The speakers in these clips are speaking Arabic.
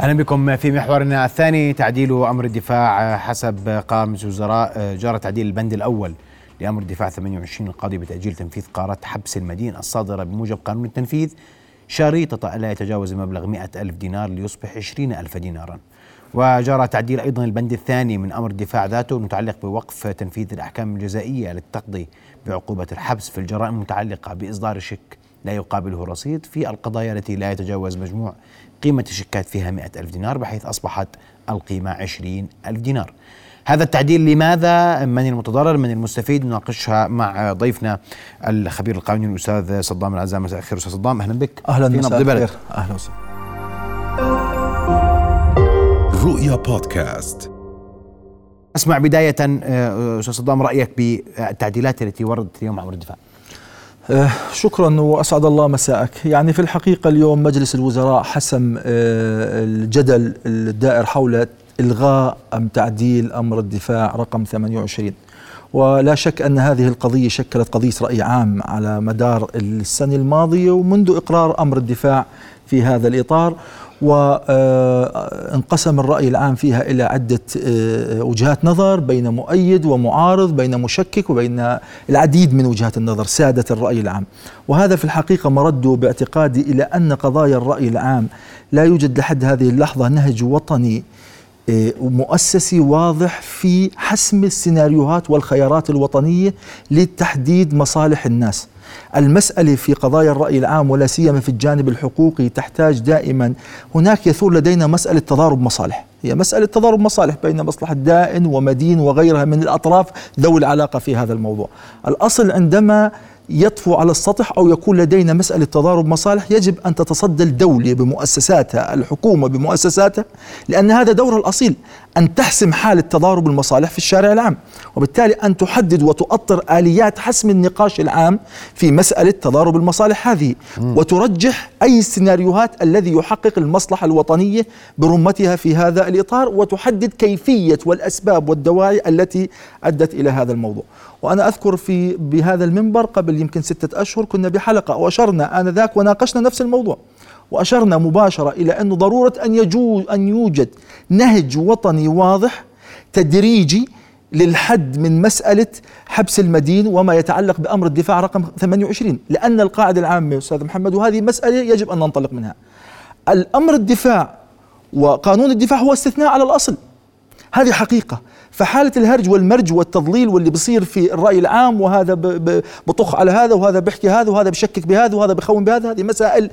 أهلا بكم في محورنا الثاني تعديل أمر الدفاع حسب قائمه الوزراء جرى تعديل البند الأول لأمر الدفاع 28 القاضي بتأجيل تنفيذ قرارات حبس المدين الصادرة بموجب قانون التنفيذ. شريطة ألا يتجاوز المبلغ مئة ألف دينار ليصبح عشرين ألف دينارا. وجرى تعديل أيضا البند الثاني من أمر الدفاع ذاته المتعلق بوقف تنفيذ الأحكام الجزائية للتقضي بعقوبة الحبس في الجرائم المتعلقة بإصدار شيك لا يقابله رصيد في القضايا التي لا يتجاوز مجموع قيمة الشيكات فيها مئة ألف دينار بحيث أصبحت القيمة عشرين ألف دينار. هذا التعديل لماذا؟ من المتضرر؟ من المستفيد؟ نناقشها مع ضيفنا الخبير القانوني الأستاذ صدام العزام. مساء الخير أستاذ صدام. أهلا بك. أهلا مساء الخير. أهلا وسهلا. رؤيا بودكاست. أسمع بداية أستاذ صدام رأيك بالتعديلات التي وردت اليوم عبر الدفاع. شكرا وأسعد الله مساءك. يعني في الحقيقة اليوم مجلس الوزراء حسم آه، الجدل الدائر حول إلغاء أم تعديل أمر الدفاع رقم 28 ولا شك أن هذه القضية شكلت قضية رأي عام على مدار السنة الماضية ومنذ إقرار أمر الدفاع في هذا الإطار. وانقسم الرأي العام فيها إلى عدة آه، وجهات نظر بين مؤيد ومعارض بين مشكك وبين العديد من وجهات النظر سادت الرأي العام. وهذا في الحقيقة مرده باعتقادي إلى أن قضايا الرأي العام لا يوجد لحد هذه اللحظة نهج وطني. مؤسسي واضح في حسم السيناريوهات والخيارات الوطنية لتحديد مصالح الناس. المسألة في قضايا الرأي العام ولا سيما في الجانب الحقوقي تحتاج دائما. هناك يثور لدينا مسألة تضارب مصالح. هي مسألة تضارب مصالح بين مصلحة دائن ومدين وغيرها من الأطراف ذوي العلاقة في هذا الموضوع. الأصل عندما يطفو على السطح أو يكون لدينا مسألة تضارب مصالح يجب أن تتصدى الدولة بمؤسساتها، الحكومة بمؤسساتها، لأن هذا دورها الأصيل. أن تحسم حاله تضارب المصالح في الشارع العام، وبالتالي أن تحدد وتؤطر آليات حسم النقاش العام في مسألة تضارب المصالح هذه، وترجح أي السيناريوهات الذي يحقق المصلحة الوطنية برمتها في هذا الإطار، وتحدد كيفية والأسباب والدواعي التي أدت إلى هذا الموضوع. وأنا أذكر في بهذا المنبر قبل يمكن ستة أشهر كنا بحلقة وأشرنا آنذاك وناقشنا نفس الموضوع وأشرنا مباشرة إلى أنه ضرورة أن يجوز أن يوجد نهج وطني واضح تدريجي للحد من مسألة حبس المدين وما يتعلق بأمر الدفاع رقم 28 لأن القاعدة العامة أستاذ محمد وهذه مسألة يجب أن ننطلق منها. الأمر الدفاع وقانون الدفاع هو استثناء على الأصل. هذه حقيقة. فحالة الهرج والمرج والتضليل واللي بصير في الرأي العام وهذا بطخ على هذا وهذا بيحكي هذا وهذا بشكك بهذا وهذا بخون بهذا هذه مسائل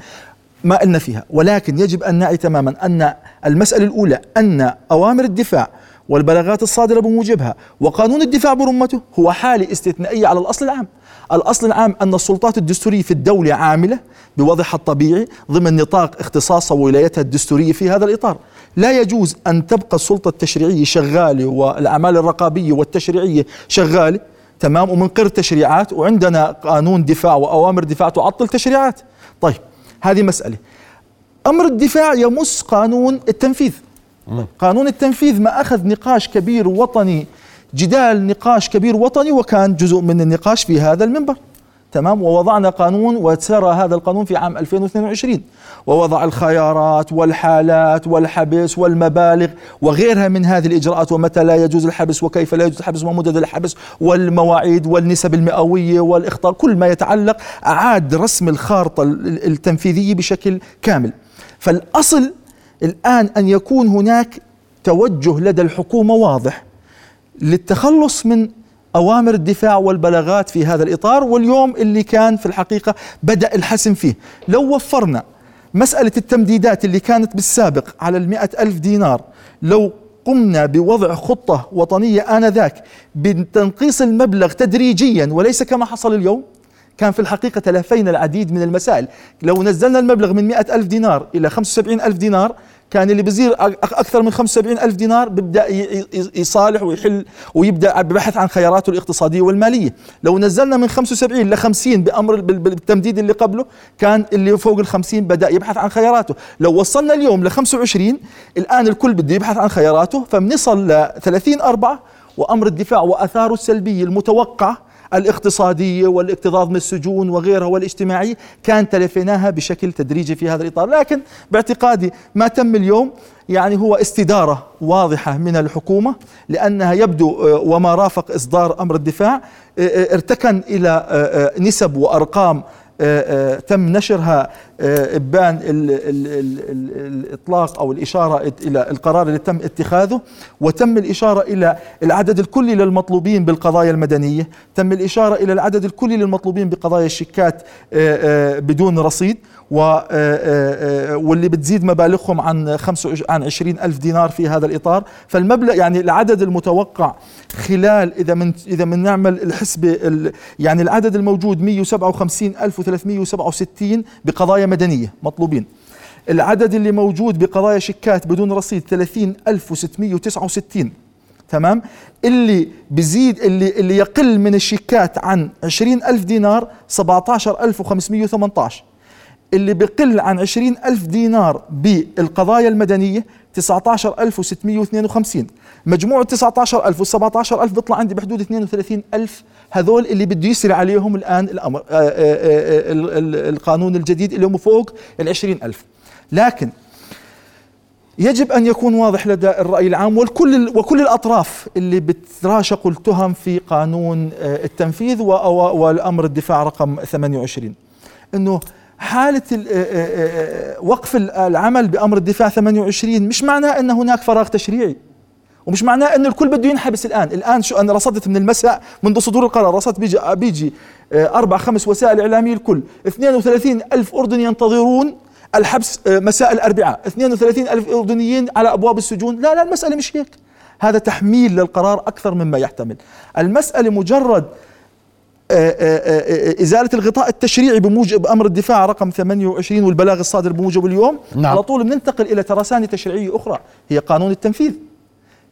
ما قلنا فيها. ولكن يجب أن نعي تماما أن المسألة الأولى أن أوامر الدفاع والبلاغات الصادرة بموجبها وقانون الدفاع برمته هو حالة استثنائية على الأصل العام. الأصل العام أن السلطات الدستورية في الدولة عاملة بوضعها الطبيعي ضمن نطاق اختصاصها وولايتها الدستورية في هذا الإطار. لا يجوز أن تبقى السلطة التشريعية شغالة والأعمال الرقابية والتشريعية شغالة تمام ومنقر تشريعات وعندنا قانون دفاع وأوامر دفاع تعطل تشريعات. طيب هذه مسألة. أمر الدفاع يمس قانون التنفيذ. قانون التنفيذ ما أخذ نقاش كبير وطني جدال نقاش كبير وطني وكان جزء من النقاش في هذا المنبر. تمام؟ ووضعنا قانون وسرى هذا القانون في عام 2022 ووضع الخيارات والحالات والحبس والمبالغ وغيرها من هذه الإجراءات ومتى لا يجوز الحبس وكيف لا يجوز الحبس ومدد الحبس والمواعيد والنسب المئوية والإخطاء كل ما يتعلق أعاد رسم الخارطة التنفيذية بشكل كامل. فالأصل الآن أن يكون هناك توجه لدى الحكومة واضح للتخلص من أوامر الدفاع والبلاغات في هذا الإطار واليوم اللي كان في الحقيقة بدأ الحسم فيه. لو وفرنا مسألة التمديدات اللي كانت بالسابق على المئة ألف دينار لو قمنا بوضع خطة وطنية آنذاك بتنقيص المبلغ تدريجيا وليس كما حصل اليوم كان في الحقيقة تلافينا العديد من المسائل. لو نزلنا المبلغ من مئة ألف دينار إلى خمسة وسبعين ألف دينار كان اللي بزير أكثر من 75 ألف دينار بيبدأ يصالح ويحل ويبدأ ببحث عن خياراته الاقتصادية والمالية. لو نزلنا من 75 ل 50 بأمر بالتمديد اللي قبله كان اللي فوق ال 50 بدأ يبحث عن خياراته. لو وصلنا اليوم ل 25 الآن الكل بده يبحث عن خياراته فبنصل ل 30 أربعة وأمر الدفاع وأثاره السلبية المتوقعة الاقتصادية والاكتظاظ من السجون وغيرها والاجتماعية كان تلفيناها بشكل تدريجي في هذا الإطار. لكن باعتقادي ما تم اليوم يعني هو استدارة واضحة من الحكومة لأنها يبدو آه، وما رافق إصدار أمر الدفاع آه، آه، ارتكن إلى نسب وأرقام تم نشرها إبان الإطلاق أو الإشارة إلى القرار اللي تم اتخاذه وتم الإشارة إلى العدد الكلي للمطلوبين بالقضايا المدنية، تم الإشارة إلى العدد الكلي للمطلوبين بقضايا الشيكات بدون رصيد واللي بتزيد مبالغهم عن عن 20 ألف دينار في هذا الإطار. فالمبلغ يعني العدد المتوقع خلال إذا من إذا من نعمل الحسبة يعني العدد الموجود 157367 بقضايا مدنية مطلوبين. العدد اللي موجود بقضايا شيكات بدون رصيد 30669 تمام؟ اللي بزيد اللي اللي يقل من الشيكات عن 20 ألف دينار 17518 اللي بقل عن 20 ألف دينار بالقضايا المدنية 19652 مجموع 19000 وال 17000 بيطلع عندي بحدود 32000 هذول اللي بده يسري عليهم الآن الأمر آآ آه، آآ آه، آه، القانون الجديد اللي هم فوق ال 20000 لكن يجب أن يكون واضح لدى الرأي العام والكل وكل الأطراف اللي بتراشق التهم في قانون التنفيذ والأمر الدفاع رقم 28 إنه حالة وقف العمل بأمر الدفاع 28 مش معناه أن هناك فراغ تشريعي. ومش معناه أن الكل بده ينحبس الآن. الآن شو أنا رصدت من المساء منذ صدور القرار. رصدت بيجي, بيجي أربع خمس وسائل إعلامية الكل. 32 ألف أردني ينتظرون الحبس مساء الأربعاء. 32 ألف أردنيين على أبواب السجون. لا لا المسألة مش هيك. هذا تحميل للقرار أكثر مما يحتمل. المسألة مجرد آه، آه، آه، إزالة الغطاء التشريعي بموجب أمر الدفاع رقم 28 والبلاغ الصادر بموجب اليوم نعم. على طول بننتقل إلى ترسانة تشريعية أخرى هي قانون التنفيذ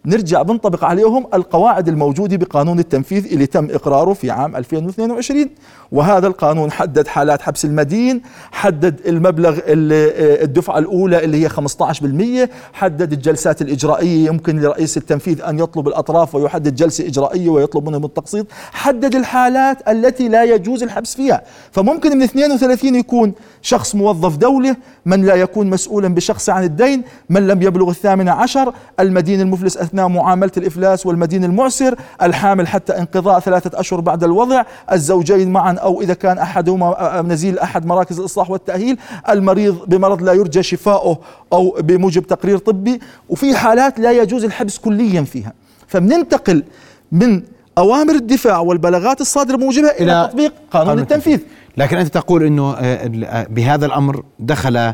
نرجع بنطبق عليهم القواعد الموجودة بقانون التنفيذ اللي تم إقراره في عام 2022 وهذا القانون حدد حالات حبس المدين حدد المبلغ الدفعة الأولى اللي هي 15% حدد الجلسات الإجرائية يمكن لرئيس التنفيذ أن يطلب الأطراف ويحدد جلسة إجرائية ويطلب منهم التقسيط. حدد الحالات التي لا يجوز الحبس فيها. فممكن من 32 يكون شخص موظف دولة من لا يكون مسؤولا بشخص عن الدين من لم يبلغ الثامنة عشر المدين المفلس أثناء معاملة الإفلاس والمدين المعسر الحامل حتى انقضاء ثلاثة أشهر بعد الوضع الزوجين معا أو إذا كان أحدهما نزيل أحد مراكز الإصلاح والتأهيل المريض بمرض لا يرجى شفاؤه أو بموجب تقرير طبي وفي حالات لا يجوز الحبس كليا فيها. فبننتقل من أوامر الدفاع والبلاغات الصادرة بموجبها إلى, تطبيق قانون التنفيذ. لكن أنت تقول أنه آه، آه، بهذا الأمر دخل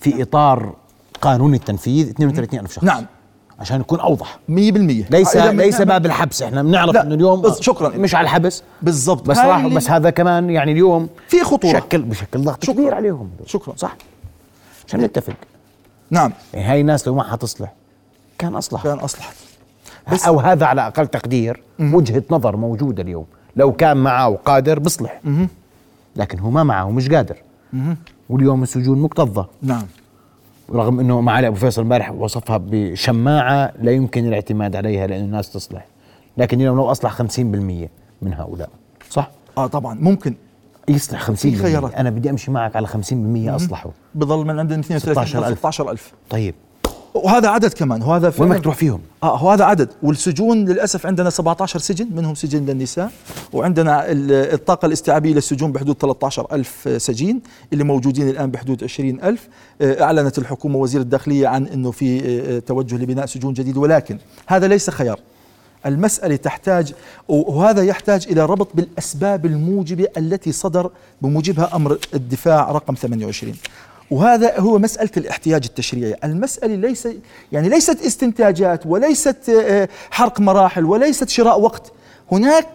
في إطار قانون التنفيذ 32 ألف شخص. نعم. عشان نكون أوضح. 100% ليس ليس باب الحبس. إحنا بنعرف إنه اليوم بس شكرا. مش على الحبس. بالضبط. بس راح بس هذا كمان يعني اليوم في خطورة. بشكل بشكل ضغط شكرا. كبير عليهم. شكرا. صح. عشان نتفق. نعم. يعني هاي الناس لو ما حتصلح كان أصلح. كان أصلح. بس أو هذا على أقل تقدير م- وجهة نظر موجودة اليوم. لو كان معه وقادر بصلح. م- لكن هو ما معه ومش قادر. م- واليوم السجون مكتظة. نعم. رغم إنه معالي ابو فيصل امبارح وصفها بشماعة لا يمكن الاعتماد عليها لأن الناس تصلح. لكن اليوم لو أصلح 50% من هؤلاء. صح؟ آه طبعا. ممكن. يصلح 50% خيارات. أنا بدي أمشي معك على 50% اصلحوا بضل من عندنا 32 16000 16000 طيب. وهذا عدد كمان وهذا وين بدك تروح فيهم؟ آه وهذا عدد. والسجون للأسف عندنا 17 سجن منهم سجن للنساء وعندنا الطاقة الاستيعابية للسجون بحدود 13000 سجين اللي موجودين الآن بحدود 20000 آه، أعلنت الحكومة وزير الداخلية عن إنه في آه، توجه لبناء سجون جديد. ولكن هذا ليس خيار. المسألة تحتاج وهذا يحتاج إلى ربط بالأسباب الموجبة التي صدر بموجبها أمر الدفاع رقم 28 وهذا هو مسألة الاحتياج التشريعي. المسألة ليس يعني ليست استنتاجات وليست آه، حرق مراحل وليست شراء وقت. هناك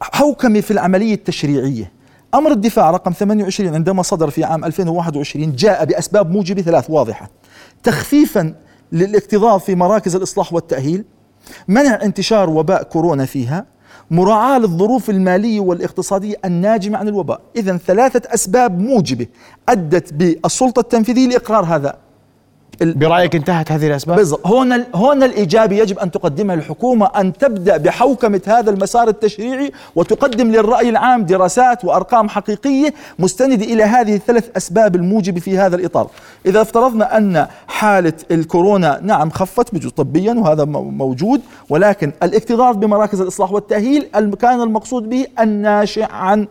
حوكمة في العملية التشريعية. أمر الدفاع رقم 28 عندما صدر في عام 2021 جاء بأسباب موجبة ثلاث واضحة. تخفيفا للاكتظاظ في مراكز الإصلاح والتأهيل منع انتشار وباء كورونا فيها مراعاة للظروف المالية والاقتصادية الناجمة عن الوباء. إذا ثلاثة أسباب موجبة أدت بالسلطة التنفيذية لإقرار هذا. برأيك انتهت هذه الأسباب؟ بالضبط هون هون الايجابي يجب أن تقدمها الحكومة أن تبدأ بحوكمة هذا المسار التشريعي وتقدم للرأي العام دراسات وأرقام حقيقية مستندة إلى هذه الثلاث أسباب الموجبة في هذا الإطار. إذا افترضنا أن حالة الكورونا نعم خفت طبيا وهذا موجود ولكن الاكتظاظ بمراكز الإصلاح والتأهيل كان المقصود به الناشئ عن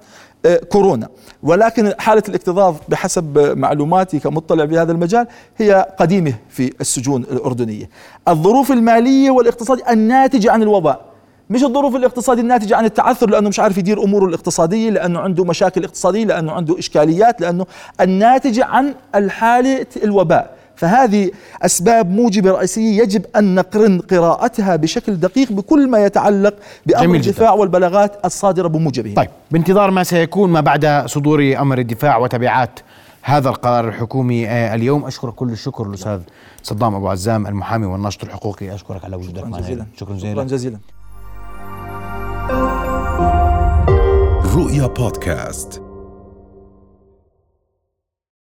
آه، كورونا. ولكن حالة الاكتظاظ بحسب معلوماتي كمطلع بهذا المجال هي قديمة في السجون الأردنية. الظروف المالية والاقتصادية الناتجة عن الوباء مش الظروف الاقتصادية الناتجة عن التعثر لأنه مش عارف يدير أموره الاقتصادية لأنه عنده مشاكل اقتصادية لأنه عنده إشكاليات لأنه الناتجة عن الحالة الوباء. فهذه أسباب موجبة رئيسية يجب أن نقرن قراءتها بشكل دقيق بكل ما يتعلق بأمر الدفاع والبلاغات الصادرة بموجبه. طيب بانتظار ما سيكون ما بعد صدور أمر الدفاع وتبعات هذا القرار الحكومي آه، اليوم. أشكر كل الشكر الأستاذ صدام أبو عزام المحامي والناشط الحقوقي. أشكرك على وجودك معنا. جزيلا. شكرا جزيلا. شكرا جزيلا. رؤيا بودكاست.